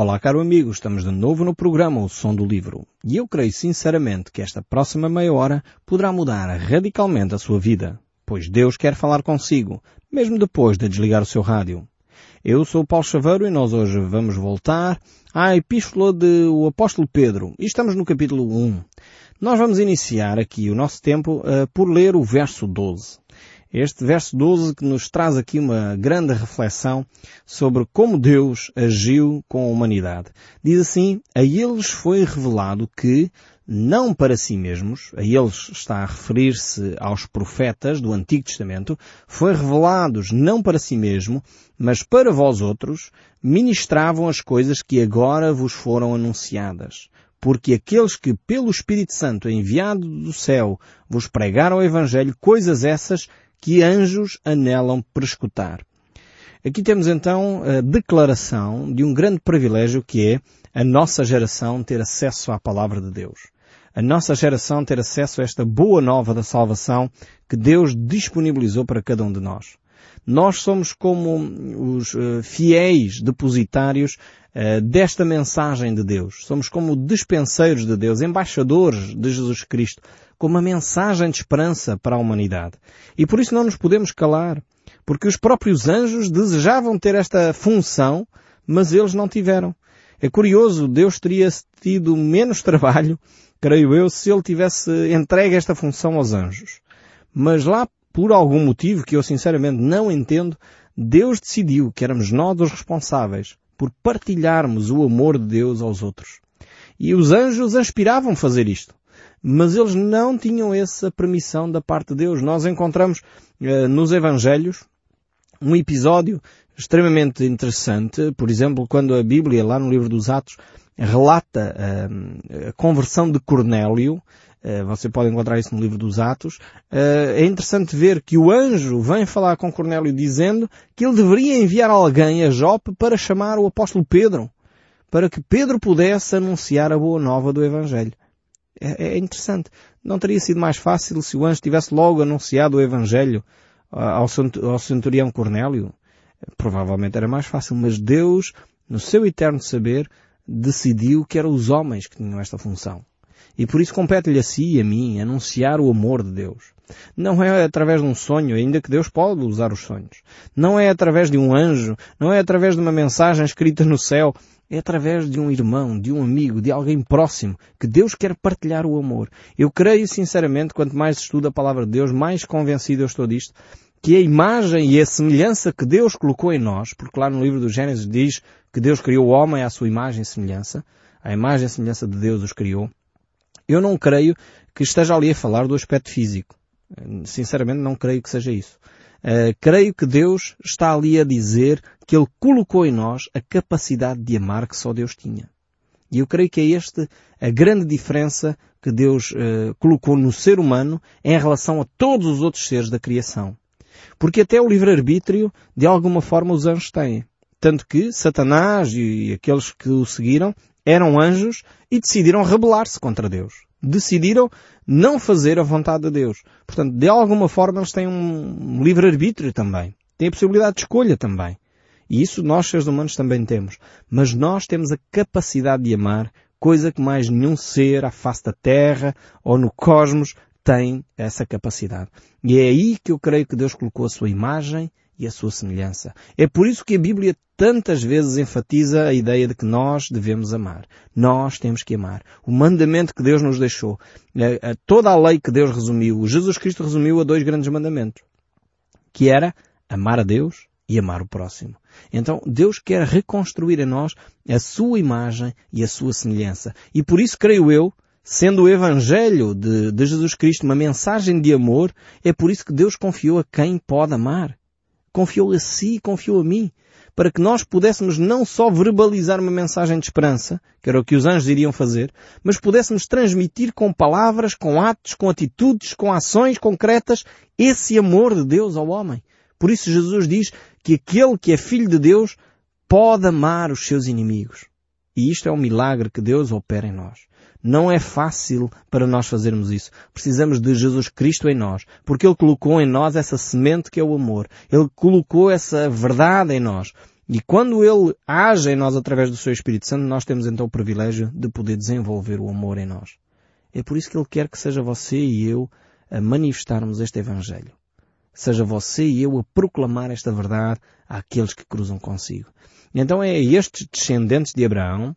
Olá, caro amigo, estamos de novo no programa O Som do Livro. E eu creio sinceramente que esta próxima meia hora poderá mudar radicalmente a sua vida, pois Deus quer falar consigo, mesmo depois de desligar o seu rádio. Eu sou o Paulo Chaveiro e nós hoje vamos voltar à Epístola do Apóstolo Pedro e estamos no capítulo 1. Nós vamos iniciar aqui o nosso tempo uh, por ler o verso 12. Este verso 12 que nos traz aqui uma grande reflexão sobre como Deus agiu com a humanidade. Diz assim, a eles foi revelado que, não para si mesmos, a eles está a referir-se aos profetas do Antigo Testamento, foi revelados não para si mesmo, mas para vós outros, ministravam as coisas que agora vos foram anunciadas porque aqueles que pelo Espírito Santo enviado do céu vos pregaram o Evangelho, coisas essas que anjos anelam prescutar. Aqui temos então a declaração de um grande privilégio que é a nossa geração ter acesso à palavra de Deus. A nossa geração ter acesso a esta boa nova da salvação que Deus disponibilizou para cada um de nós. Nós somos como os uh, fiéis depositários uh, desta mensagem de Deus. Somos como dispenseiros de Deus, embaixadores de Jesus Cristo como uma mensagem de esperança para a humanidade. E por isso não nos podemos calar, porque os próprios anjos desejavam ter esta função, mas eles não tiveram. É curioso, Deus teria tido menos trabalho, creio eu, se ele tivesse entregue esta função aos anjos. Mas lá, por algum motivo que eu sinceramente não entendo, Deus decidiu que éramos nós os responsáveis por partilharmos o amor de Deus aos outros. E os anjos aspiravam fazer isto mas eles não tinham essa permissão da parte de Deus. Nós encontramos uh, nos Evangelhos um episódio extremamente interessante, por exemplo, quando a Bíblia, lá no livro dos Atos, relata uh, a conversão de Cornélio, uh, você pode encontrar isso no livro dos Atos, é interessante ver que o anjo vem falar com Cornélio dizendo que ele deveria enviar alguém a Jope para chamar o apóstolo Pedro, para que Pedro pudesse anunciar a boa nova do Evangelho. É, é interessante. Não teria sido mais fácil se o anjo tivesse logo anunciado o Evangelho ao, ao centurião Cornélio? Provavelmente era mais fácil, mas Deus, no seu eterno saber, decidiu que eram os homens que tinham esta função. E por isso compete-lhe a si e a mim anunciar o amor de Deus. Não é através de um sonho, ainda que Deus pode usar os sonhos. Não é através de um anjo, não é através de uma mensagem escrita no céu, é através de um irmão, de um amigo, de alguém próximo, que Deus quer partilhar o amor. Eu creio sinceramente, quanto mais estudo a palavra de Deus, mais convencido eu estou disto, que a imagem e a semelhança que Deus colocou em nós, porque lá no livro do Gênesis diz que Deus criou o homem à sua imagem e semelhança, a imagem e semelhança de Deus os criou, eu não creio que esteja ali a falar do aspecto físico. Sinceramente não creio que seja isso. Uh, creio que Deus está ali a dizer que Ele colocou em nós a capacidade de amar que só Deus tinha. E eu creio que é esta a grande diferença que Deus uh, colocou no ser humano em relação a todos os outros seres da criação. Porque até o livre-arbítrio, de alguma forma, os anjos têm. Tanto que Satanás e aqueles que o seguiram eram anjos e decidiram rebelar-se contra Deus decidiram não fazer a vontade de Deus. Portanto, de alguma forma eles têm um livre-arbítrio também. Têm a possibilidade de escolha também. E isso nós, seres humanos, também temos. Mas nós temos a capacidade de amar, coisa que mais nenhum ser à face da Terra ou no cosmos tem essa capacidade. E é aí que eu creio que Deus colocou a sua imagem e a sua semelhança. É por isso que a Bíblia tantas vezes enfatiza a ideia de que nós devemos amar. Nós temos que amar. O mandamento que Deus nos deixou, toda a lei que Deus resumiu, Jesus Cristo resumiu a dois grandes mandamentos, que era amar a Deus e amar o próximo. Então Deus quer reconstruir em nós a sua imagem e a sua semelhança. E por isso creio eu, sendo o Evangelho de, de Jesus Cristo uma mensagem de amor, é por isso que Deus confiou a quem pode amar confiou a si confiou a mim, para que nós pudéssemos não só verbalizar uma mensagem de esperança, que era o que os anjos iriam fazer, mas pudéssemos transmitir com palavras, com atos, com atitudes, com ações concretas, esse amor de Deus ao homem. Por isso Jesus diz que aquele que é filho de Deus pode amar os seus inimigos. E isto é um milagre que Deus opera em nós. Não é fácil para nós fazermos isso. Precisamos de Jesus Cristo em nós, porque Ele colocou em nós essa semente que é o amor. Ele colocou essa verdade em nós. E quando Ele age em nós através do Seu Espírito Santo, nós temos então o privilégio de poder desenvolver o amor em nós. É por isso que Ele quer que seja você e eu a manifestarmos este Evangelho. Seja você e eu a proclamar esta verdade àqueles que cruzam consigo. Então é a estes descendentes de Abraão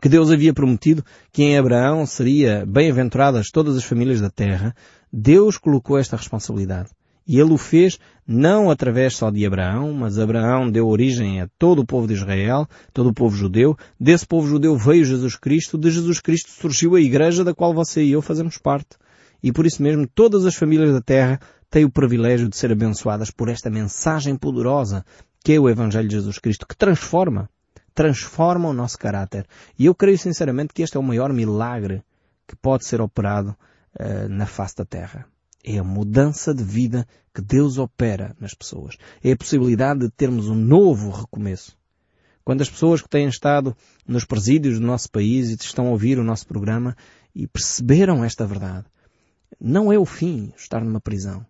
que Deus havia prometido que em Abraão seria bem-aventuradas todas as famílias da terra, Deus colocou esta responsabilidade. E ele o fez não através só de Abraão, mas Abraão deu origem a todo o povo de Israel, todo o povo judeu. Desse povo judeu veio Jesus Cristo, de Jesus Cristo surgiu a igreja da qual você e eu fazemos parte. E por isso mesmo todas as famílias da terra têm o privilégio de ser abençoadas por esta mensagem poderosa que é o Evangelho de Jesus Cristo, que transforma, transforma o nosso caráter. E eu creio sinceramente que este é o maior milagre que pode ser operado uh, na face da terra. É a mudança de vida que Deus opera nas pessoas. É a possibilidade de termos um novo recomeço. Quando as pessoas que têm estado nos presídios do nosso país e estão a ouvir o nosso programa e perceberam esta verdade, não é o fim estar numa prisão.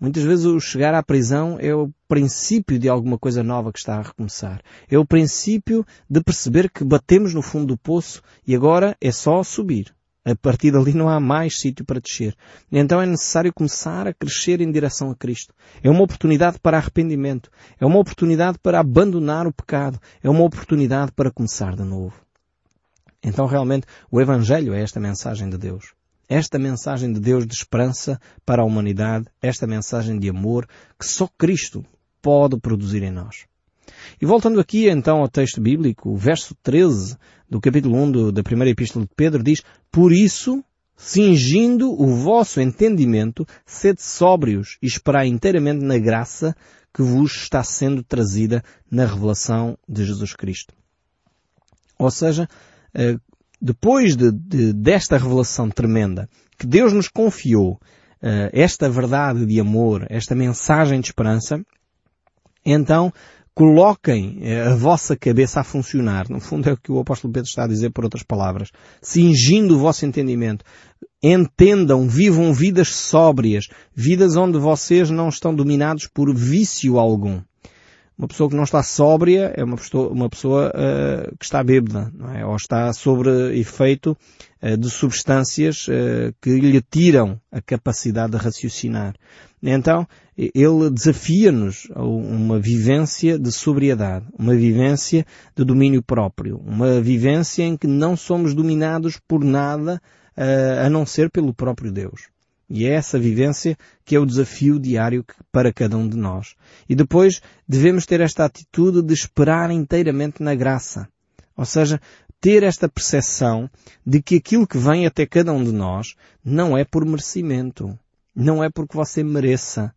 Muitas vezes o chegar à prisão é o princípio de alguma coisa nova que está a recomeçar. É o princípio de perceber que batemos no fundo do poço e agora é só subir. A partir dali não há mais sítio para descer. Então é necessário começar a crescer em direção a Cristo. É uma oportunidade para arrependimento. É uma oportunidade para abandonar o pecado. É uma oportunidade para começar de novo. Então realmente o Evangelho é esta mensagem de Deus. Esta mensagem de Deus de esperança para a humanidade, esta mensagem de amor que só Cristo pode produzir em nós. E voltando aqui então ao texto bíblico, o verso 13 do capítulo 1 do, da primeira epístola de Pedro diz, Por isso, cingindo o vosso entendimento, sede sóbrios e esperai inteiramente na graça que vos está sendo trazida na revelação de Jesus Cristo. Ou seja, eh, depois de, de, desta revelação tremenda que Deus nos confiou, eh, esta verdade de amor, esta mensagem de esperança, então coloquem eh, a vossa cabeça a funcionar. No fundo é o que o apóstolo Pedro está a dizer por outras palavras. Cingindo o vosso entendimento. Entendam, vivam vidas sóbrias, vidas onde vocês não estão dominados por vício algum. Uma pessoa que não está sóbria é uma pessoa, uma pessoa uh, que está bêbada, não é? ou está sobre efeito uh, de substâncias uh, que lhe tiram a capacidade de raciocinar. Então, ele desafia-nos a uma vivência de sobriedade, uma vivência de domínio próprio, uma vivência em que não somos dominados por nada a não ser pelo próprio Deus. E é essa vivência que é o desafio diário para cada um de nós. E depois devemos ter esta atitude de esperar inteiramente na graça. Ou seja, ter esta percepção de que aquilo que vem até cada um de nós não é por merecimento. Não é porque você mereça.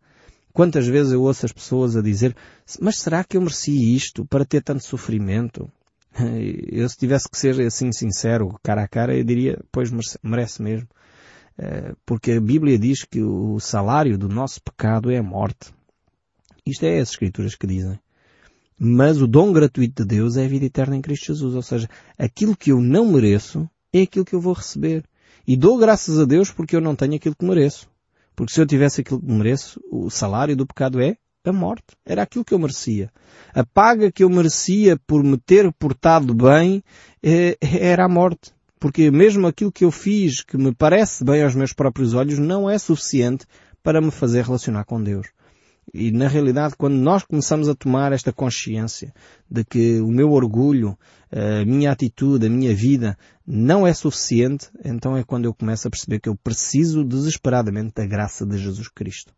Quantas vezes eu ouço as pessoas a dizer, mas será que eu mereci isto para ter tanto sofrimento? Eu se tivesse que ser assim sincero, cara a cara, eu diria, pois merece mesmo. Eh, porque a Bíblia diz que o salário do nosso pecado é a morte. Isto é as Escrituras que dizem. Mas o dom gratuito de Deus é a vida eterna em Cristo Jesus. Ou seja, aquilo que eu não mereço é aquilo que eu vou receber. E dou graças a Deus porque eu não tenho aquilo que mereço. Porque se eu tivesse aquilo que mereço, o salário do pecado é a morte. Era aquilo que eu merecia. A paga que eu merecia por me ter portado bem eh, era a morte porque mesmo aquilo que eu fiz que me parece bem aos meus próprios olhos não é suficiente para me fazer relacionar com Deus. E na realidade, quando nós começamos a tomar esta consciência de que o meu orgulho, a minha atitude, a minha vida não é suficiente, então é quando eu começo a perceber que eu preciso desesperadamente da graça de Jesus Cristo.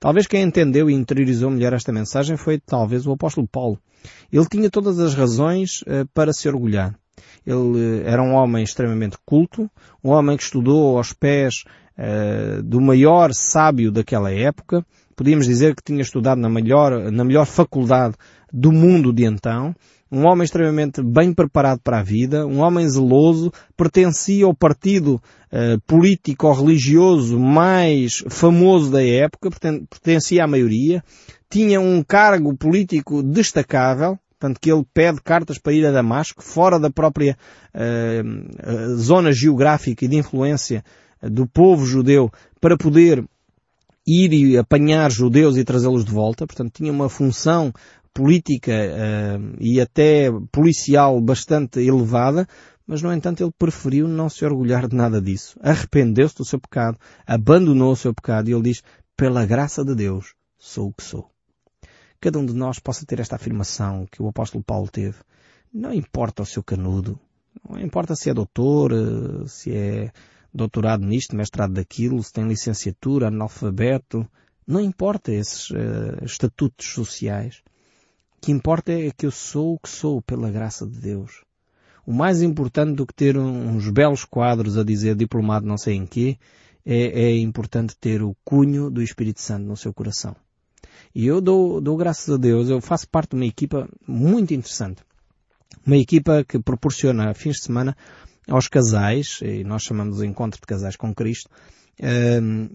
Talvez quem entendeu e interiorizou melhor esta mensagem foi talvez o apóstolo Paulo. Ele tinha todas as razões uh, para se orgulhar. Ele era um homem extremamente culto, um homem que estudou aos pés uh, do maior sábio daquela época. Podíamos dizer que tinha estudado na melhor, na melhor faculdade do mundo de então. Um homem extremamente bem preparado para a vida, um homem zeloso, pertencia ao partido uh, político ou religioso mais famoso da época, pertencia à maioria, tinha um cargo político destacável, Portanto, que ele pede cartas para ir a Damasco, fora da própria uh, zona geográfica e de influência do povo judeu, para poder ir e apanhar judeus e trazê-los de volta. Portanto, tinha uma função política uh, e até policial bastante elevada, mas no entanto ele preferiu não se orgulhar de nada disso. Arrependeu-se do seu pecado, abandonou o seu pecado e ele diz, pela graça de Deus, sou o que sou. Cada um de nós possa ter esta afirmação que o apóstolo Paulo teve. Não importa o seu canudo, não importa se é doutor, eh, se é doutorado nisto, mestrado daquilo, se tem licenciatura, analfabeto, não importa esses uh, estatutos sociais. O que importa é que eu sou o que sou pela graça de Deus. O mais importante do que ter uns belos quadros a dizer diplomado não sei em quê, é, é importante ter o cunho do Espírito Santo no seu coração. E eu dou, dou graças a Deus, eu faço parte de uma equipa muito interessante. Uma equipa que proporciona fins de semana aos casais, e nós chamamos de Encontro de Casais com Cristo,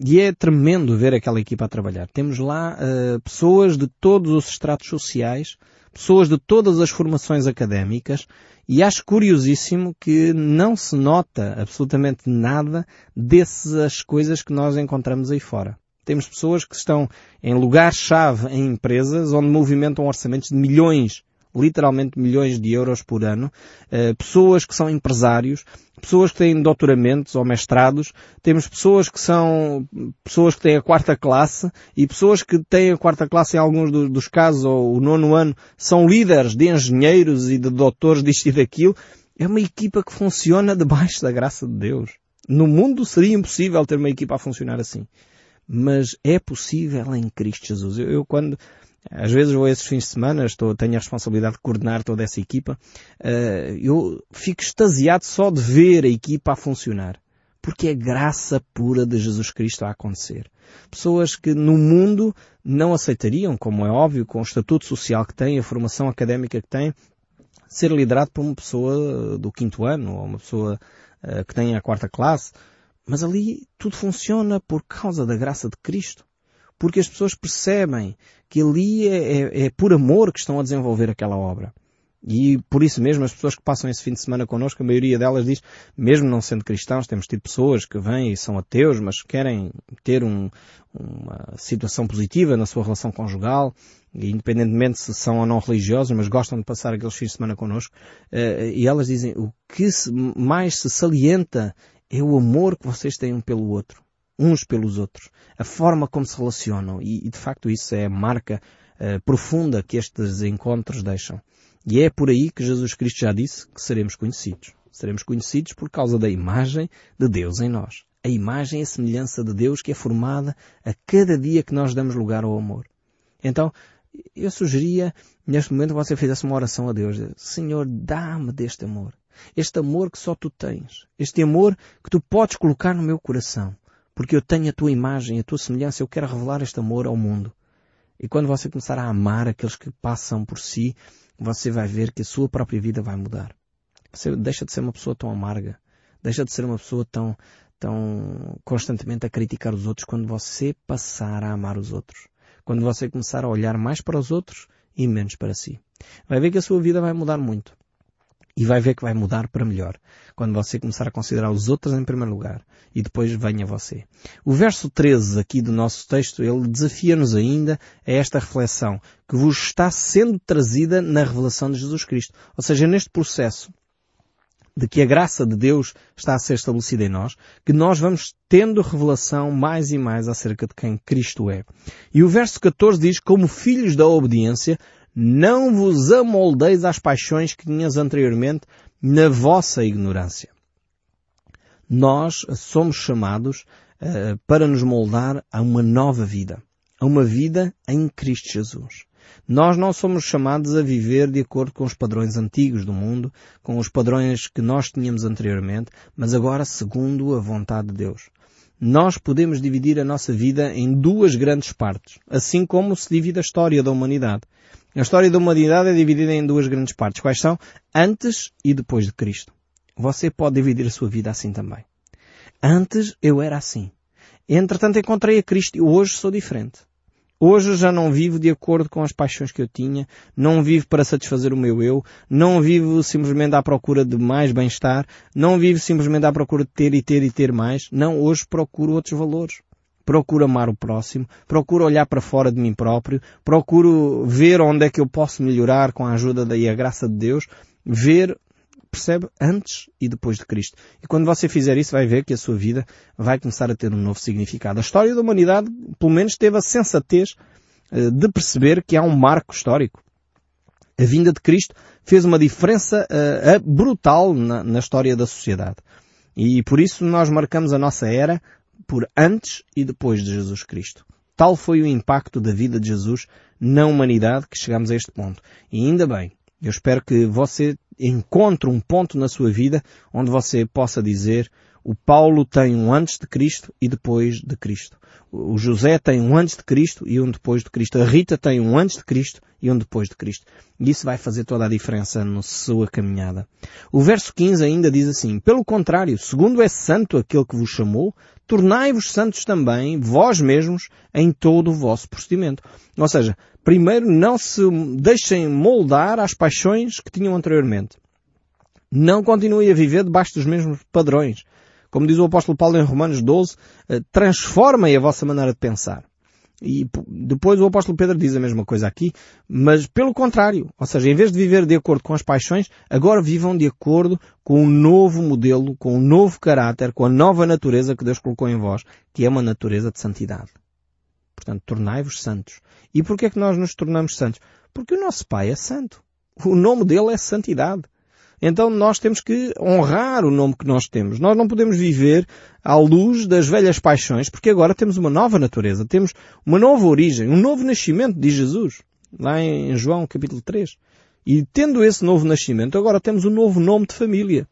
e é tremendo ver aquela equipa a trabalhar. Temos lá uh, pessoas de todos os estratos sociais, pessoas de todas as formações académicas, e acho curiosíssimo que não se nota absolutamente nada dessas coisas que nós encontramos aí fora. Temos pessoas que estão em lugar-chave em empresas onde movimentam orçamentos de milhões literalmente milhões de euros por ano, uh, pessoas que são empresários, pessoas que têm doutoramentos ou mestrados, temos pessoas que são pessoas que têm a quarta classe e pessoas que têm a quarta classe em alguns do, dos casos ou o nono ano são líderes de engenheiros e de doutores disto e daquilo. É uma equipa que funciona debaixo da graça de Deus. No mundo seria impossível ter uma equipa a funcionar assim. Mas é possível em Cristo Jesus. Eu, eu quando às vezes vou esses fins de semana, estou, tenho a responsabilidade de coordenar toda essa equipa. Uh, eu fico extasiado só de ver a equipa a funcionar. Porque é graça pura de Jesus Cristo a acontecer. Pessoas que no mundo não aceitariam, como é óbvio, com o estatuto social que têm, a formação académica que têm, ser liderado por uma pessoa do quinto ano, ou uma pessoa uh, que tem a quarta classe. Mas ali tudo funciona por causa da graça de Cristo porque as pessoas percebem que ali é, é, é, por amor que estão a desenvolver aquela obra. E por isso mesmo as pessoas que passam esse fim de semana connosco, a maioria delas diz, mesmo não sendo cristãos, temos tido pessoas que vêm e são ateus, mas querem ter um, uma situação positiva na sua relação conjugal, independentemente se são ou não religiosos, mas gostam de passar aqueles fins de semana connosco, eh, e elas dizem, o que mais se salienta é o amor que vocês têm um pelo outro uns pelos outros, a forma como se relacionam e, e de facto isso é a marca uh, profunda que estes encontros deixam. E é por aí que Jesus Cristo já disse que seremos conhecidos. Seremos conhecidos por causa da imagem de Deus em nós. A imagem e a semelhança de Deus que é formada a cada dia que nós damos lugar ao amor. Então, eu sugeria, neste momento, que você fizesse uma oração a Deus. Senhor, dá-me deste amor. Este amor que só tu tens. Este amor que tu podes colocar no meu coração porque eu tenho a tua imagem, a tua semelhança, eu quero revelar este amor ao mundo. E quando você começar a amar aqueles que passam por si, você vai ver que a sua própria vida vai mudar. Você deixa de ser uma pessoa tão amarga, deixa de ser uma pessoa tão, tão constantemente a criticar os outros quando você passar a amar os outros. Quando você começar a olhar mais para os outros e menos para si. Vai ver que a sua vida vai mudar muito. E vai ver que vai mudar para melhor quando você começar a considerar os outros em primeiro lugar e depois venha você. O verso 13 aqui do nosso texto, ele desafia-nos ainda a esta reflexão que vos está sendo trazida na revelação de Jesus Cristo. Ou seja, neste processo de que a graça de Deus está a ser estabelecida em nós, que nós vamos tendo revelação mais e mais acerca de quem Cristo é. E o verso 14 diz, como filhos da obediência, não vos amoldeis às paixões que tinhas anteriormente na vossa ignorância. Nós somos chamados uh, para nos moldar a uma nova vida, a uma vida em Cristo Jesus. Nós não somos chamados a viver de acordo com os padrões antigos do mundo, com os padrões que nós tínhamos anteriormente, mas agora segundo a vontade de Deus. Nós podemos dividir a nossa vida em duas grandes partes, assim como se divide a história da humanidade. A história da humanidade é dividida em duas grandes partes. Quais são? Antes e depois de Cristo. Você pode dividir a sua vida assim também. Antes eu era assim. Entretanto encontrei a Cristo e hoje sou diferente. Hoje já não vivo de acordo com as paixões que eu tinha, não vivo para satisfazer o meu eu, não vivo simplesmente à procura de mais bem-estar, não vivo simplesmente à procura de ter e ter e ter mais. Não, hoje procuro outros valores procuro amar o próximo, procuro olhar para fora de mim próprio, procuro ver onde é que eu posso melhorar com a ajuda da e a graça de Deus, ver percebe? Antes e depois de Cristo. E quando você fizer isso, vai ver que a sua vida vai começar a ter um novo significado. A história da humanidade, pelo menos, teve a sensatez eh, de perceber que há um marco histórico. A vinda de Cristo fez uma diferença uh, brutal na, na história da sociedade. E por isso nós marcamos a nossa era por antes e depois de Jesus Cristo. Tal foi o impacto da vida de Jesus na humanidade que chegamos a este ponto. E ainda bem, eu espero que você encontre um ponto na sua vida onde você possa dizer o Paulo tem um antes de Cristo e depois de Cristo. O José tem um antes de Cristo e um depois de Cristo. A Rita tem um antes de Cristo e um depois de Cristo. E isso vai fazer toda a diferença na sua caminhada. O verso 15 ainda diz assim, Pelo contrário, segundo é santo aquele que vos chamou, tornai-vos santos também, vós mesmos, em todo o vosso procedimento. Ou seja, primeiro não se deixem moldar às paixões que tinham anteriormente. Não continuem a viver debaixo dos mesmos padrões. Como diz o apóstolo Paulo em Romanos 12, eh, transformem a vossa maneira de pensar. E depois o apóstolo Pedro diz a mesma coisa aqui, mas pelo contrário. Ou seja, em vez de viver de acordo com as paixões, agora vivam de acordo com um novo modelo, com um novo caráter, com a nova natureza que Deus colocou em vós, que é uma natureza de santidade. Portanto, tornai-vos santos. E porquê é que nós nos tornamos santos? Porque o nosso Pai é santo. O nome dele é santidade. Então nós temos que honrar o nome que nós temos. Nós não podemos viver à luz das velhas paixões, porque agora temos uma nova natureza, temos uma nova origem, um novo nascimento, diz Jesus, lá em João capítulo 3. E tendo esse novo nascimento, agora temos um novo nome de família.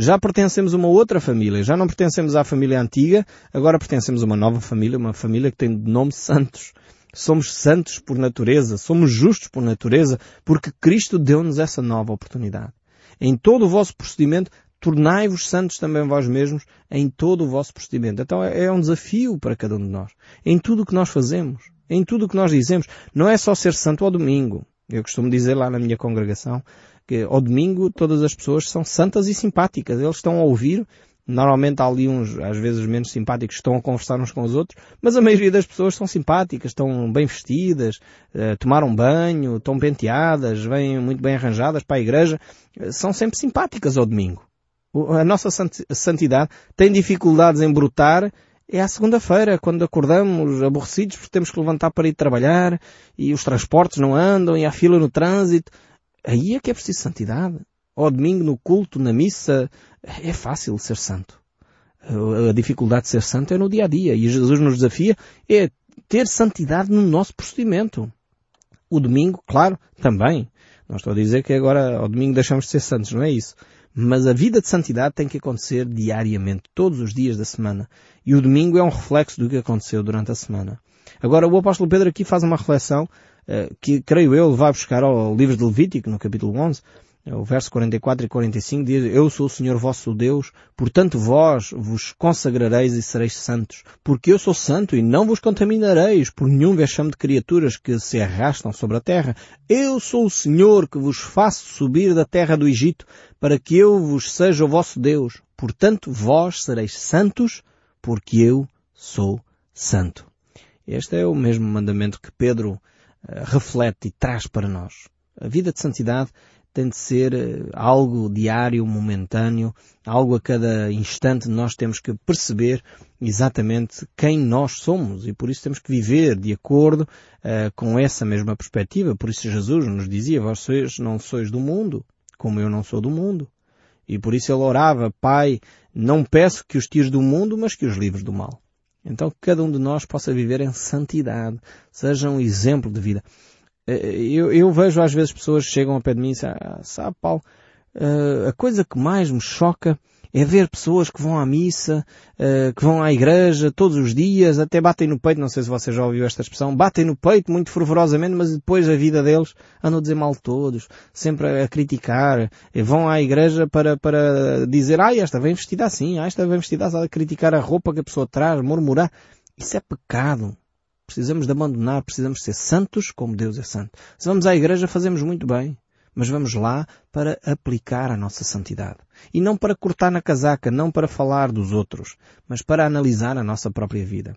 Já pertencemos a uma outra família, já não pertencemos à família antiga, agora pertencemos a uma nova família, uma família que tem de nome Santos. Somos santos por natureza, somos justos por natureza, porque Cristo deu-nos essa nova oportunidade. Em todo o vosso procedimento, tornai-vos santos também vós mesmos em todo o vosso procedimento. Então é, é um desafio para cada um de nós. Em tudo o que nós fazemos, em tudo o que nós dizemos. Não é só ser santo ao domingo. Eu costumo dizer lá na minha congregação que ao domingo todas as pessoas são santas e simpáticas. Eles estão a ouvir Normalmente há ali uns, às vezes menos simpáticos, estão a conversar uns com os outros, mas a maioria das pessoas são simpáticas, estão bem vestidas, uh, tomaram banho, estão penteadas, vêm muito bem arranjadas para a igreja, uh, são sempre simpáticas ao domingo. A nossa santidade tem dificuldades em brotar é à segunda-feira, quando acordamos aborrecidos porque temos que levantar para ir trabalhar e os transportes não andam e há fila no trânsito. Aí é que é preciso santidade ao domingo no culto, na missa, é fácil ser santo. A dificuldade de ser santo é no dia a dia e Jesus nos desafia é ter santidade no nosso procedimento. O domingo, claro, também. Não estou a dizer que agora ao domingo deixamos de ser santos, não é isso. Mas a vida de santidade tem que acontecer diariamente, todos os dias da semana. E o domingo é um reflexo do que aconteceu durante a semana. Agora, o apóstolo Pedro aqui faz uma reflexão que, creio eu, vai buscar ao livro de Levítico, no capítulo 11, o verso 44 e 45 diz, Eu sou o Senhor vosso Deus, portanto vós vos consagrareis e sereis santos, porque eu sou santo e não vos contaminareis por nenhum vexame de criaturas que se arrastam sobre a terra. Eu sou o Senhor que vos faço subir da terra do Egito, para que eu vos seja o vosso Deus. Portanto vós sereis santos, porque eu sou santo. Este é o mesmo mandamento que Pedro reflete e traz para nós. A vida de santidade tem de ser eh, algo diário, momentâneo, algo a cada instante nós temos que perceber exatamente quem nós somos e por isso temos que viver de acordo uh, com essa mesma perspectiva. Por isso Jesus nos dizia, sois, não sois do mundo, como eu não sou do mundo. E por isso ele orava, Pai, não peço que os tires do mundo, mas que os livres do mal. Então que cada um de nós possa viver em santidade, seja um exemplo de vida. Eh, eu, eu, vejo às vezes pessoas chegam ao pé de mim e dizem, ah, sabe Paulo, uh, a coisa que mais me choca é ver pessoas que vão à missa, uh, que vão à igreja todos os dias, até batem no peito, não sei se você já ouviu esta expressão, batem no peito muito fervorosamente, mas depois a vida deles andam a dizer mal todos, sempre a criticar, vão à igreja para, para dizer, ah, esta vem vestida assim, ah, esta vem vestida assim, a criticar a roupa que a pessoa traz, murmurar. Isso é pecado. Precisamos de abandonar, precisamos ser santos como Deus é santo. Se vamos à igreja fazemos muito bem, mas vamos lá para aplicar a nossa santidade. E não para cortar na casaca, não para falar dos outros, mas para analisar a nossa própria vida.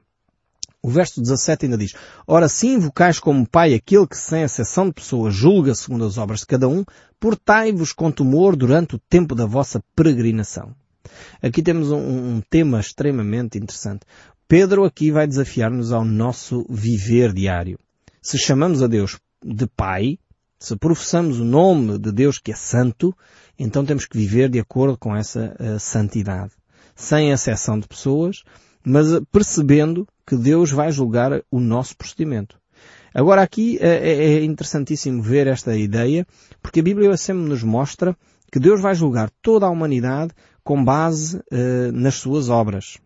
O verso 17 ainda diz, Ora se invocais como Pai aquele que sem exceção de pessoas julga segundo as obras de cada um, portai-vos com temor durante o tempo da vossa peregrinação. Aqui temos um, um tema extremamente interessante. Pedro aqui vai desafiar-nos ao nosso viver diário. Se chamamos a Deus de Pai, se professamos o nome de Deus que é santo, então temos que viver de acordo com essa uh, santidade. Sem exceção de pessoas, mas percebendo que Deus vai julgar o nosso procedimento. Agora aqui é, é interessantíssimo ver esta ideia, porque a Bíblia sempre nos mostra que Deus vai julgar toda a humanidade com base uh, nas suas obras.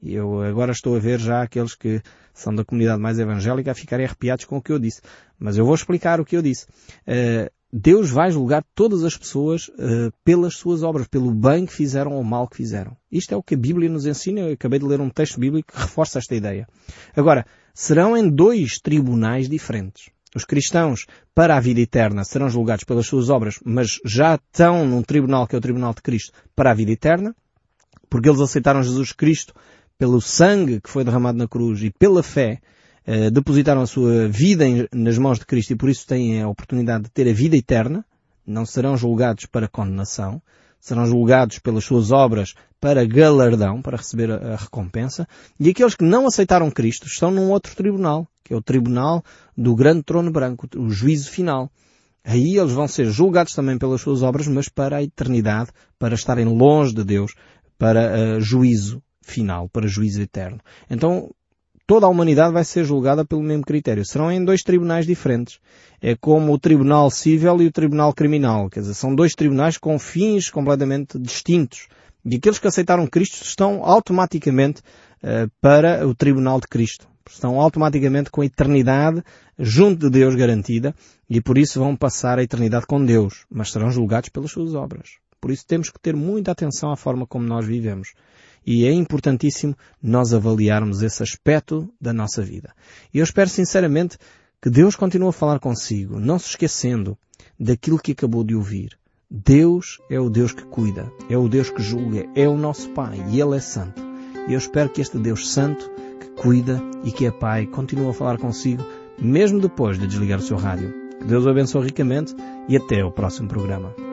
Eu agora estou a ver já aqueles que são da comunidade mais evangélica a ficarem arrepiados com o que eu disse. Mas eu vou explicar o que eu disse. Uh, Deus vai julgar todas as pessoas uh, pelas suas obras, pelo bem que fizeram ou mal que fizeram. Isto é o que a Bíblia nos ensina. Eu acabei de ler um texto bíblico que reforça esta ideia. Agora, serão em dois tribunais diferentes. Os cristãos, para a vida eterna, serão julgados pelas suas obras, mas já estão num tribunal que é o Tribunal de Cristo para a vida eterna, porque eles aceitaram Jesus Cristo pelo sangue que foi derramado na cruz e pela fé, eh, depositaram a sua vida em, nas mãos de Cristo e por isso têm a oportunidade de ter a vida eterna, não serão julgados para condenação, serão julgados pelas suas obras para galardão, para receber a, recompensa, e aqueles que não aceitaram Cristo estão num outro tribunal, que é o tribunal do grande trono branco, o juízo final. Aí eles vão ser julgados também pelas suas obras, mas para a eternidade, para estarem longe de Deus, para uh, juízo final, para juízo eterno. Então, toda a humanidade vai ser julgada pelo mesmo critério. Serão em dois tribunais diferentes. É como o tribunal civil e o tribunal criminal. Quer dizer, são dois tribunais com fins completamente distintos. E aqueles que aceitaram Cristo estão automaticamente uh, para o tribunal de Cristo. Estão automaticamente com a eternidade junto de Deus garantida e por isso vão passar a eternidade com Deus, mas serão julgados pelas suas obras. Por isso temos que ter muita atenção à forma como nós vivemos. E é importantíssimo nós avaliarmos esse aspecto da nossa vida. E eu espero sinceramente que Deus continue a falar consigo, não se esquecendo daquilo que acabou de ouvir. Deus é o Deus que cuida, é o Deus que julga, é o nosso Pai e Ele é santo. E eu espero que este Deus santo, que cuida e que é Pai, continue a falar consigo, mesmo depois de desligar o seu rádio. Que Deus o abençoe ricamente e até o próximo programa.